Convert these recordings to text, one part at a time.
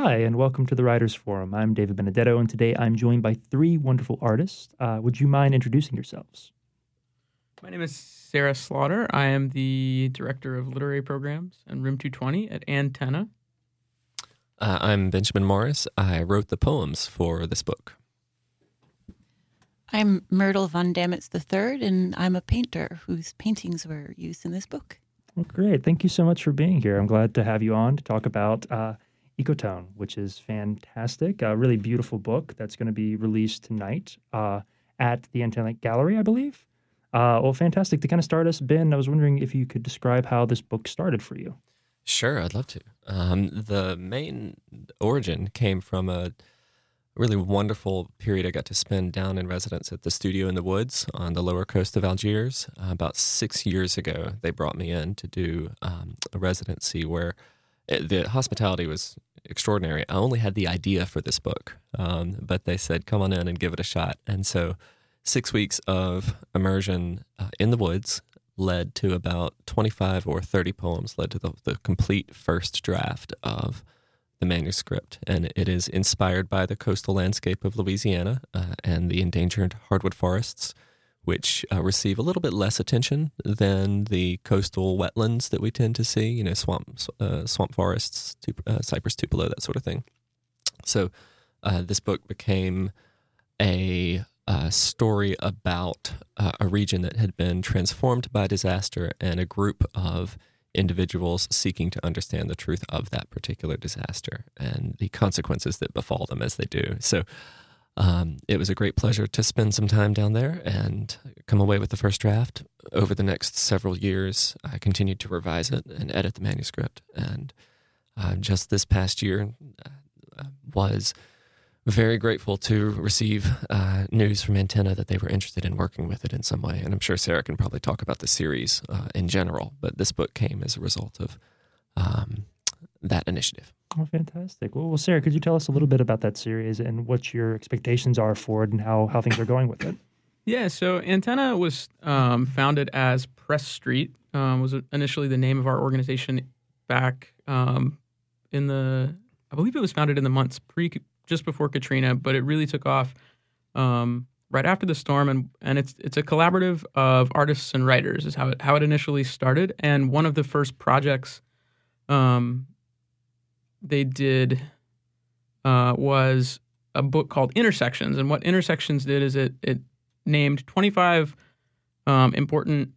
Hi, and welcome to the Writers Forum. I'm David Benedetto, and today I'm joined by three wonderful artists. Uh, would you mind introducing yourselves? My name is Sarah Slaughter. I am the Director of Literary Programs and Room 220 at Antenna. Uh, I'm Benjamin Morris. I wrote the poems for this book. I'm Myrtle von Damitz III, and I'm a painter whose paintings were used in this book. Well, great. Thank you so much for being here. I'm glad to have you on to talk about uh, Ecotone, which is fantastic. A really beautiful book that's going to be released tonight uh, at the Antenna Gallery, I believe. Uh, well, fantastic. To kind of start us, Ben, I was wondering if you could describe how this book started for you. Sure, I'd love to. Um, the main origin came from a really wonderful period I got to spend down in residence at the studio in the woods on the lower coast of Algiers. Uh, about six years ago, they brought me in to do um, a residency where the hospitality was extraordinary. I only had the idea for this book, um, but they said, come on in and give it a shot. And so, six weeks of immersion uh, in the woods led to about 25 or 30 poems, led to the, the complete first draft of the manuscript, and it is inspired by the coastal landscape of Louisiana uh, and the endangered hardwood forests, which uh, receive a little bit less attention than the coastal wetlands that we tend to see. You know, swamp uh, swamp forests, uh, cypress tupelo, that sort of thing. So, uh, this book became a uh, story about a region that had been transformed by disaster and a group of individuals seeking to understand the truth of that particular disaster and the consequences that befall them as they do. So um, it was a great pleasure to spend some time down there and come away with the first draft. Over the next several years, I continued to revise it and edit the manuscript. And uh, just this past year uh, was very grateful to receive uh, news from Antenna that they were interested in working with it in some way. And I'm sure Sarah can probably talk about the series uh, in general, but this book came as a result of um, that initiative. Oh, fantastic. Well, Sarah, could you tell us a little bit about that series and what your expectations are for it and how, how things are going with it? Yeah, so Antenna was um, founded as Press Street, um, was initially the name of our organization back um, in the, I believe it was founded in the months pre just before Katrina, but it really took off um, right after the storm, and and it's it's a collaborative of artists and writers is how it how it initially started, and one of the first projects um, they did uh, was a book called Intersections, and what Intersections did is it it named 25 um, important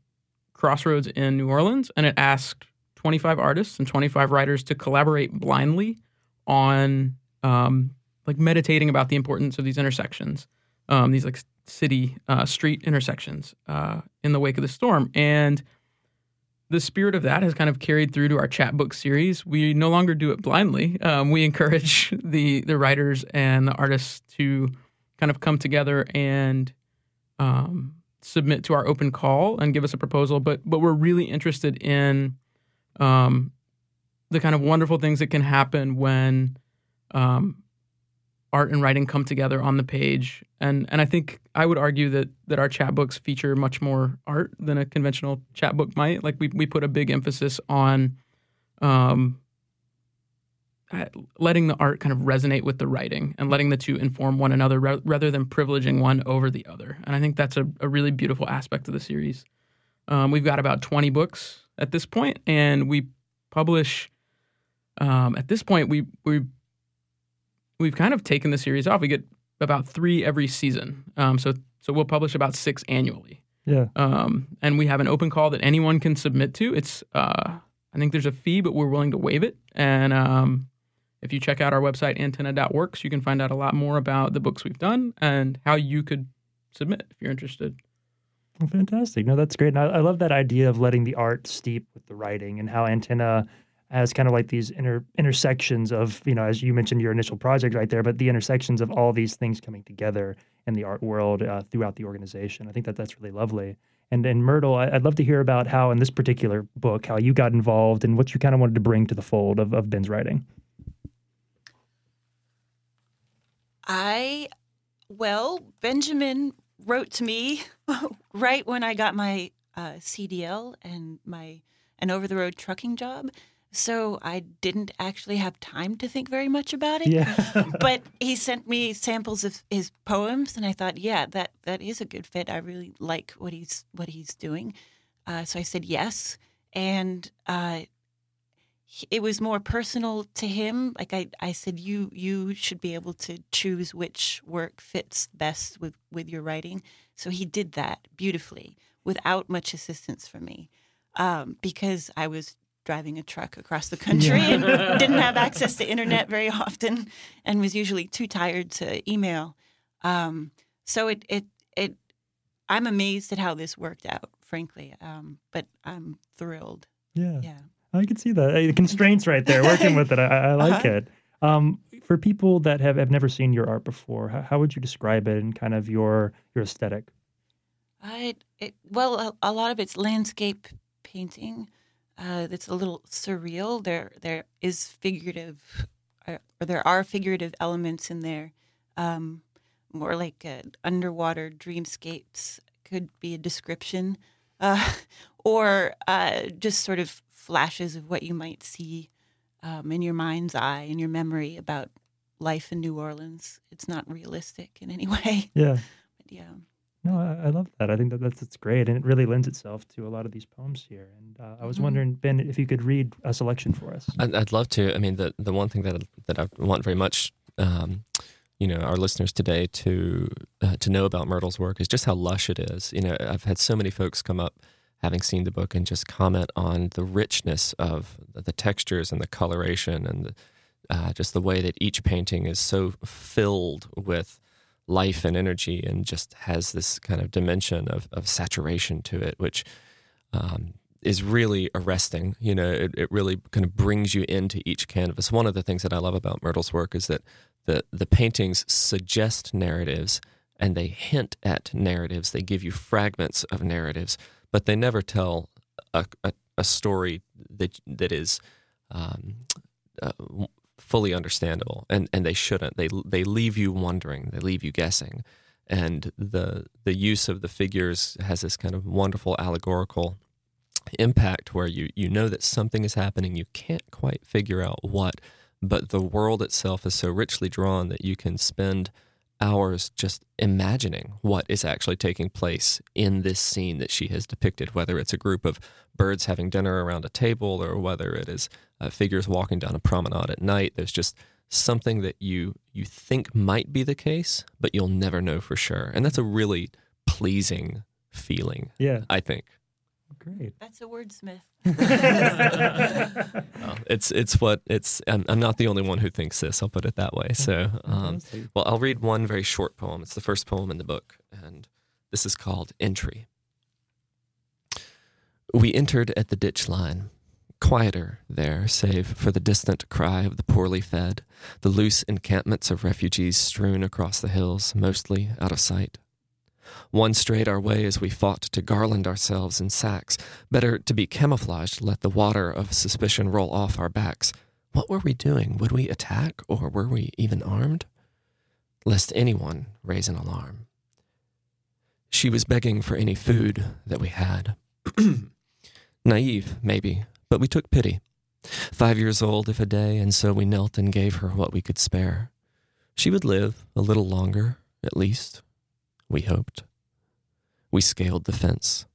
crossroads in New Orleans, and it asked 25 artists and 25 writers to collaborate blindly on um, like meditating about the importance of these intersections, um, these like city uh, street intersections uh, in the wake of the storm. And the spirit of that has kind of carried through to our chapbook series. We no longer do it blindly. Um, we encourage the the writers and the artists to kind of come together and um, submit to our open call and give us a proposal. But but we're really interested in um, the kind of wonderful things that can happen when um, art and writing come together on the page. And and I think I would argue that that our chapbooks feature much more art than a conventional chapbook might. Like we we put a big emphasis on um, letting the art kind of resonate with the writing and letting the two inform one another rather than privileging one over the other. And I think that's a, a really beautiful aspect of the series. Um, we've got about 20 books at this point, and we publish. Um, at this point, we we we've kind of taken the series off. We get about three every season. Um, so so we'll publish about six annually. Yeah. Um, and we have an open call that anyone can submit to. It's uh, I think there's a fee, but we're willing to waive it. And um, if you check out our website antenna.works, you can find out a lot more about the books we've done and how you could submit if you're interested. Well, fantastic. No, that's great. And I, I love that idea of letting the art steep with the writing and how antenna as kind of like these inter- intersections of you know as you mentioned your initial project right there but the intersections of all these things coming together in the art world uh, throughout the organization. I think that that's really lovely. And and myrtle I, would love to hear about how in this particular book how you got involved and what you kind of wanted to bring to the fold of, of ben's writing. I well benjamin wrote to me right when i got my uh, cdl and my an over the road trucking job so I didn't actually have time to think very much about it. Yeah. but he sent me samples of his poems, and I thought, yeah, that that is a good fit. I really like what he's what he's doing. Uh, so I said yes, and uh, it was more personal to him. Like I, I said, you you should be able to choose which work fits best with with your writing. So he did that beautifully without much assistance from me, um, because I was driving a truck across the country yeah. and didn't have access to internet very often, and was usually too tired to email. Um, so it it it I'm amazed at how this worked out, frankly. Um, but I'm thrilled. Yeah. Yeah. I can see that. The constraints right there, working with it. I, I like uh-huh. it. Um, for people that have, have never seen your art before, how, how would you describe it and kind of your your aesthetic? I it, well, a, a, lot of it's landscape painting. Uh, it's a little surreal. There there is figurative, uh, or there are figurative elements in there. Um, more like uh, underwater dreamscapes could be a description, uh, or uh, just sort of flashes of what you might see um, in your mind's eye, in your memory about life in New Orleans. It's not realistic in any way. Yeah. But yeah. No, I, I, love that. I think that that's, that's great, and it really lends itself to a lot of these poems here. And uh, I was mm-hmm. wondering, Ben, if you could read a selection for us. I'd, I'd love to. I mean, the the one thing that that I want very much, um, you know, our listeners today to uh, to know about Myrtle's work is just how lush it is. You know, I've had so many folks come up having seen the book and just comment on the richness of the textures and the coloration and the, uh, just the way that each painting is so filled with life and energy and just has this kind of dimension of, of saturation to it, which um, is really arresting. You know, it, it really kind of brings you into each canvas. One of the things that I love about Myrtle's work is that the, the paintings suggest narratives and they hint at narratives. They give you fragments of narratives but they never tell a, a, a story that that is um, uh, fully understandable, and, and they shouldn't. They they leave you wondering. They leave you guessing, and the the use of the figures has this kind of wonderful allegorical impact where you you know that something is happening. You can't quite figure out what, but the world itself is so richly drawn that you can spend hours just imagining what is actually taking place in this scene that she has depicted, whether it's a group of birds having dinner around a table or whether it is uh, figures walking down a promenade at night. There's just something that you you think might be the case, but you'll never know for sure, and that's a really pleasing feeling. Yeah, I think. Great. That's a wordsmith. well, it's it's what it's. I'm, I'm, not the only one who thinks this. I'll put it that way. So, um, well, I'll read one very short poem. It's the first poem in the book, and this is called Entry. We entered at the ditch line. Quieter there, save for the distant cry of the poorly fed, the loose encampments of refugees strewn across the hills, mostly out of sight. One strayed our way as we fought to garland ourselves in sacks. Better to be camouflaged, let the water of suspicion roll off our backs. What were we doing? Would we attack, or were we even armed? Lest anyone raise an alarm. She was begging for any food that we had. Naive, maybe, but we took pity. Five years old, if a day, and so we knelt and gave her what we could spare. She would live a little longer, at least, we hoped. We scaled the fence,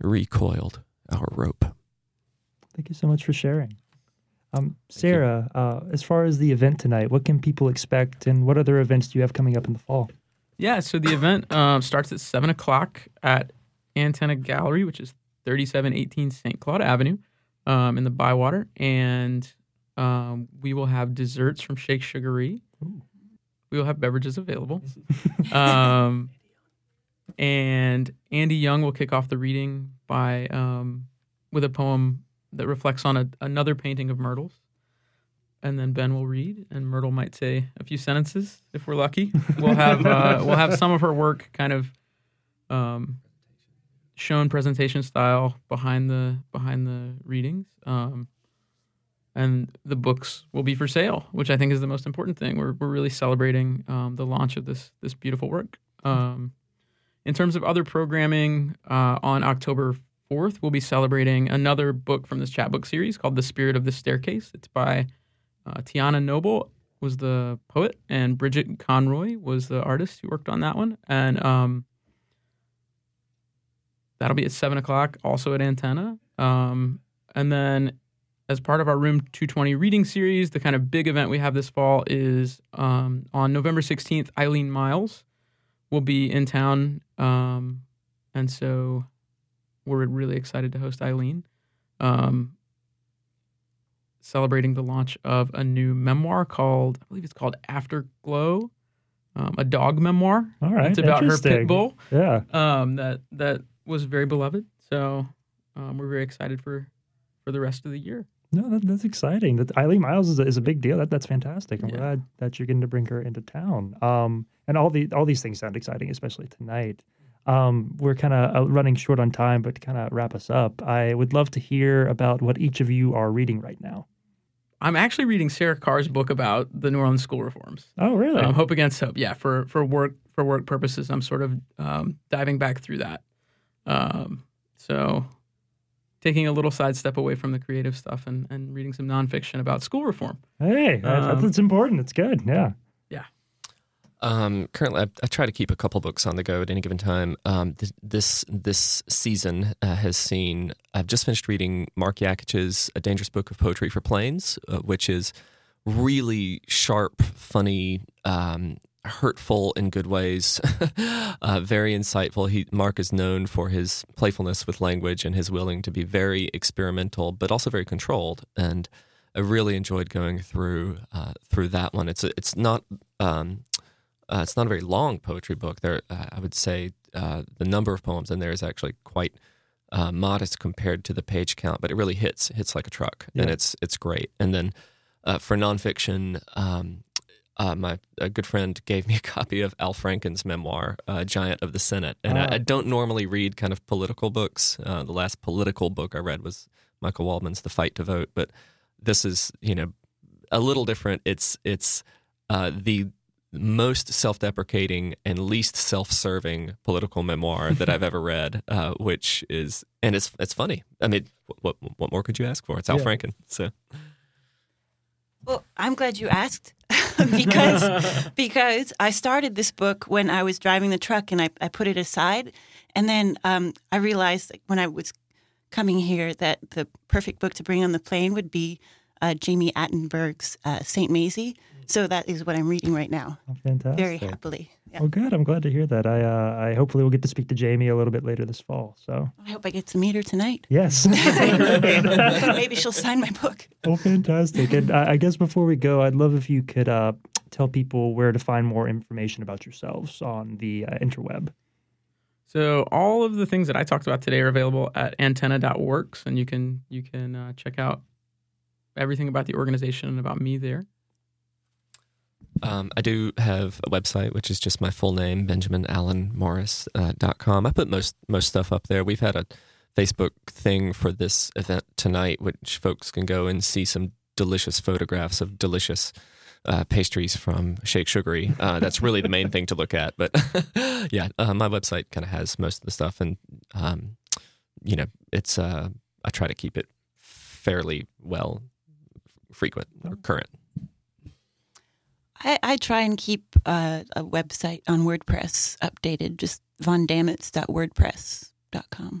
recoiled our rope. Thank you so much for sharing. Um, Sarah, uh, as far as the event tonight, what can people expect and what other events do you have coming up in the fall? Yeah, so the event um, starts at 7 o'clock at Antenna Gallery, which is 3718 St. Claude Avenue um, in the Bywater. And um, we will have desserts from Shake Sugaree. We will have beverages available. um, and Andy Young will kick off the reading by um, with a poem that reflects on a, another painting of Myrtle's. And then Ben will read, and Myrtle might say a few sentences if we're lucky. We'll have uh, we'll have some of her work kind of um, shown presentation style behind the behind the readings. Um, and the books will be for sale, which I think is the most important thing. We're we're really celebrating um, the launch of this this beautiful work. Um, in terms of other programming, uh, on October 4th, we'll be celebrating another book from this chapbook series called The Spirit of the Staircase. It's by uh, Tiana Nobile was the poet, and Bridget Conroy was the artist who worked on that one. And um, that'll be at 7 o'clock, also at Antenna. Um, and then as part of our Room 220 reading series, the kind of big event we have this fall is um, on November 16th, Eileen Myles will be in town. Um, and so we're really excited to host Eileen, um, celebrating the launch of a new memoir called, I believe it's called Afterglow, um, a dog memoir. All right. It's about her pit bull Yeah. um, that that was very beloved. So um, we're very excited for for the rest of the year. No, that, that's exciting. That Eileen Myles is a, is a big deal. That that's fantastic. I'm Yeah. glad that you're getting to bring her into town. Um, and all the all these things sound exciting, especially tonight. Um, we're kind of uh, running short on time, but to kind of wrap us up, I would love to hear about what each of you are reading right now. I'm actually reading Sarah Carr's book about the New Orleans school reforms. Oh, really? Um, Hope Against Hope. Yeah, for for work for work purposes, I'm sort of um, diving back through that. Um, so taking a little sidestep away from the creative stuff and, and reading some nonfiction about school reform. hey, that- um, that's important. It's good. Yeah. Yeah. Um, currently, I, I try to keep a couple books on the go at any given time. Um, th- this this season uh, has seen. I've just finished reading Mark Yakich's A Dangerous Book of Poetry for Planes, uh, which is really sharp, funny, um, hurtful in good ways, uh, very insightful. He Mark is known for his playfulness with language and his willing to be very experimental, but also very controlled. And I really enjoyed going through uh, through that one. It's a, it's not. Um, uh, it's not a very long poetry book. There, uh, I would say uh, the number of poems in there is actually quite uh, modest compared to the page count, but it really hits hits like a truck, and it's it's great. And then uh, for nonfiction, um, uh, my a good friend gave me a copy of Al Franken's memoir, uh, "Giant of the Senate," and Ah. I, I don't normally read kind of political books. Uh, the last political book I read was Michael Waldman's "The Fight to Vote," but this is you know a little different. It's it's uh, the most self-deprecating and least self-serving political memoir that I've ever read, uh, which is and it's it's funny. I mean, what what, what more could you ask for? It's Al Yeah. Franken, so Well, I'm glad you asked because because I started this book when I was driving the truck and I, I put it aside, and then um, I realized when I was coming here that the perfect book to bring on the plane would be uh, Jami Attenberg's uh, Saint Mazie. So that is what I'm reading right now, Oh, fantastic. very happily. Yeah. Well, good. I'm glad to hear that. I uh, I hopefully will get to speak to Jami a little bit later this fall. So I hope I get to meet her tonight. yes. Maybe she'll sign my book. Oh, fantastic. And I I guess before we go, I'd love if you could uh, tell people where to find more information about yourselves on the uh, interweb. So all of the things that I talked about today are available at antenna.works, and you can you can uh, check out everything about the organization and about me there. Um, I do have a website, which is just my full name, benjaminallenmorris.com. Uh. I put most most stuff up there. We've had a Facebook thing for this event tonight, which folks can go and see some delicious photographs of delicious uh, pastries from Shake Sugaree. Uh, that's really the main thing to look at. But yeah, uh, my website kind of has most of the stuff, and um, you know, it's uh, I try to keep it fairly well frequent or current. I, I try and keep uh, a website on WordPress updated, just vondamitz.wordpress.com.